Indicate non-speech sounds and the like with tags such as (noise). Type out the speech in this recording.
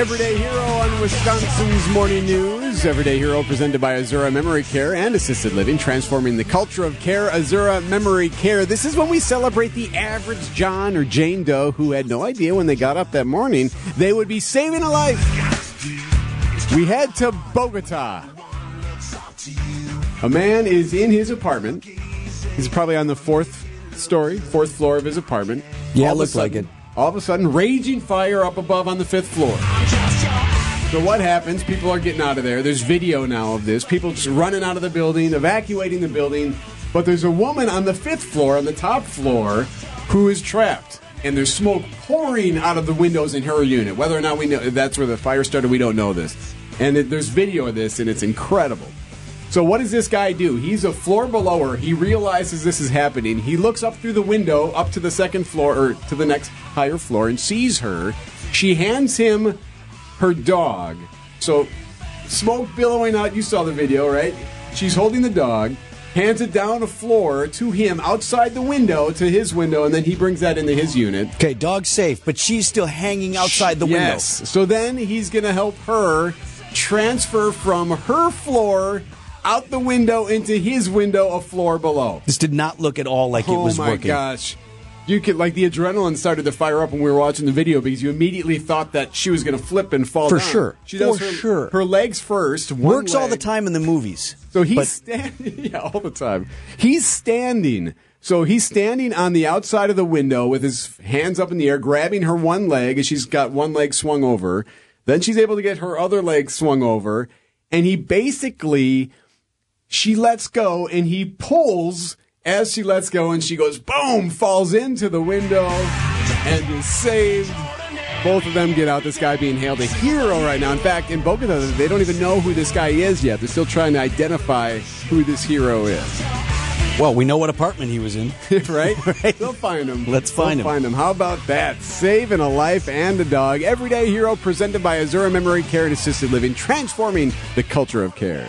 Everyday Hero on Wisconsin's Morning News. Everyday Hero presented by Azura Memory Care and Assisted Living, transforming the culture of care. Azura Memory Care. This is when we celebrate the average John or Jane Doe who had no idea when they got up that morning they would be saving a life. We head to Bogota. A man is in his apartment. He's probably on the fourth story, fourth floor of his apartment. Yeah, All of a looked like it. All of a sudden, raging fire up above on the fifth floor. So what happens? People are getting out of there. There's video now of this. People just running out of the building, evacuating the building. But there's a woman on the fifth floor, on the top floor, who is trapped. And there's smoke pouring out of the windows in her unit. Whether or not we know that's where the fire started, we don't know this. And it, there's video of this, and it's incredible. So what does this guy do? He's a floor below her. He realizes this is happening. He looks up through the window up to the second floor or to the next higher floor and sees her. She hands him her dog. So smoke billowing out. You saw the video, right? She's holding the dog, hands it down a floor to him outside the window to his window, and then he brings that into his unit. Okay, dog's safe, but she's still hanging outside the window. yes. So then he's going to help her transfer from her floor out the window into his window a floor below. This did not look at all like it oh was working. oh my gosh. You could like the adrenaline started to fire up when we were watching the video because you immediately thought that she was going to flip and fall For down. sure. She does For her, sure. her legs first. Works all the time in the movies. So he's But- standing, (laughs) yeah, all the time. He's standing. So he's standing on the outside of the window with his hands up in the air, grabbing her one leg as she's got one leg swung over. Then she's able to get her other leg swung over. And he basically, she lets go and he pulls as she lets go and she goes boom, falls into the window and is saved. Both of them get out. This guy being hailed a hero right now. In fact, in Bogota, they don't even know who this guy is yet. They're still trying to identify who this hero is. Well, we know what apartment he was in. (laughs) (laughs) right? They'll find him. Let's find They'll him. Find him. How about that? Saving a life and a dog. Everyday hero presented by Azura Memory Care and Assisted Living, transforming the culture of care.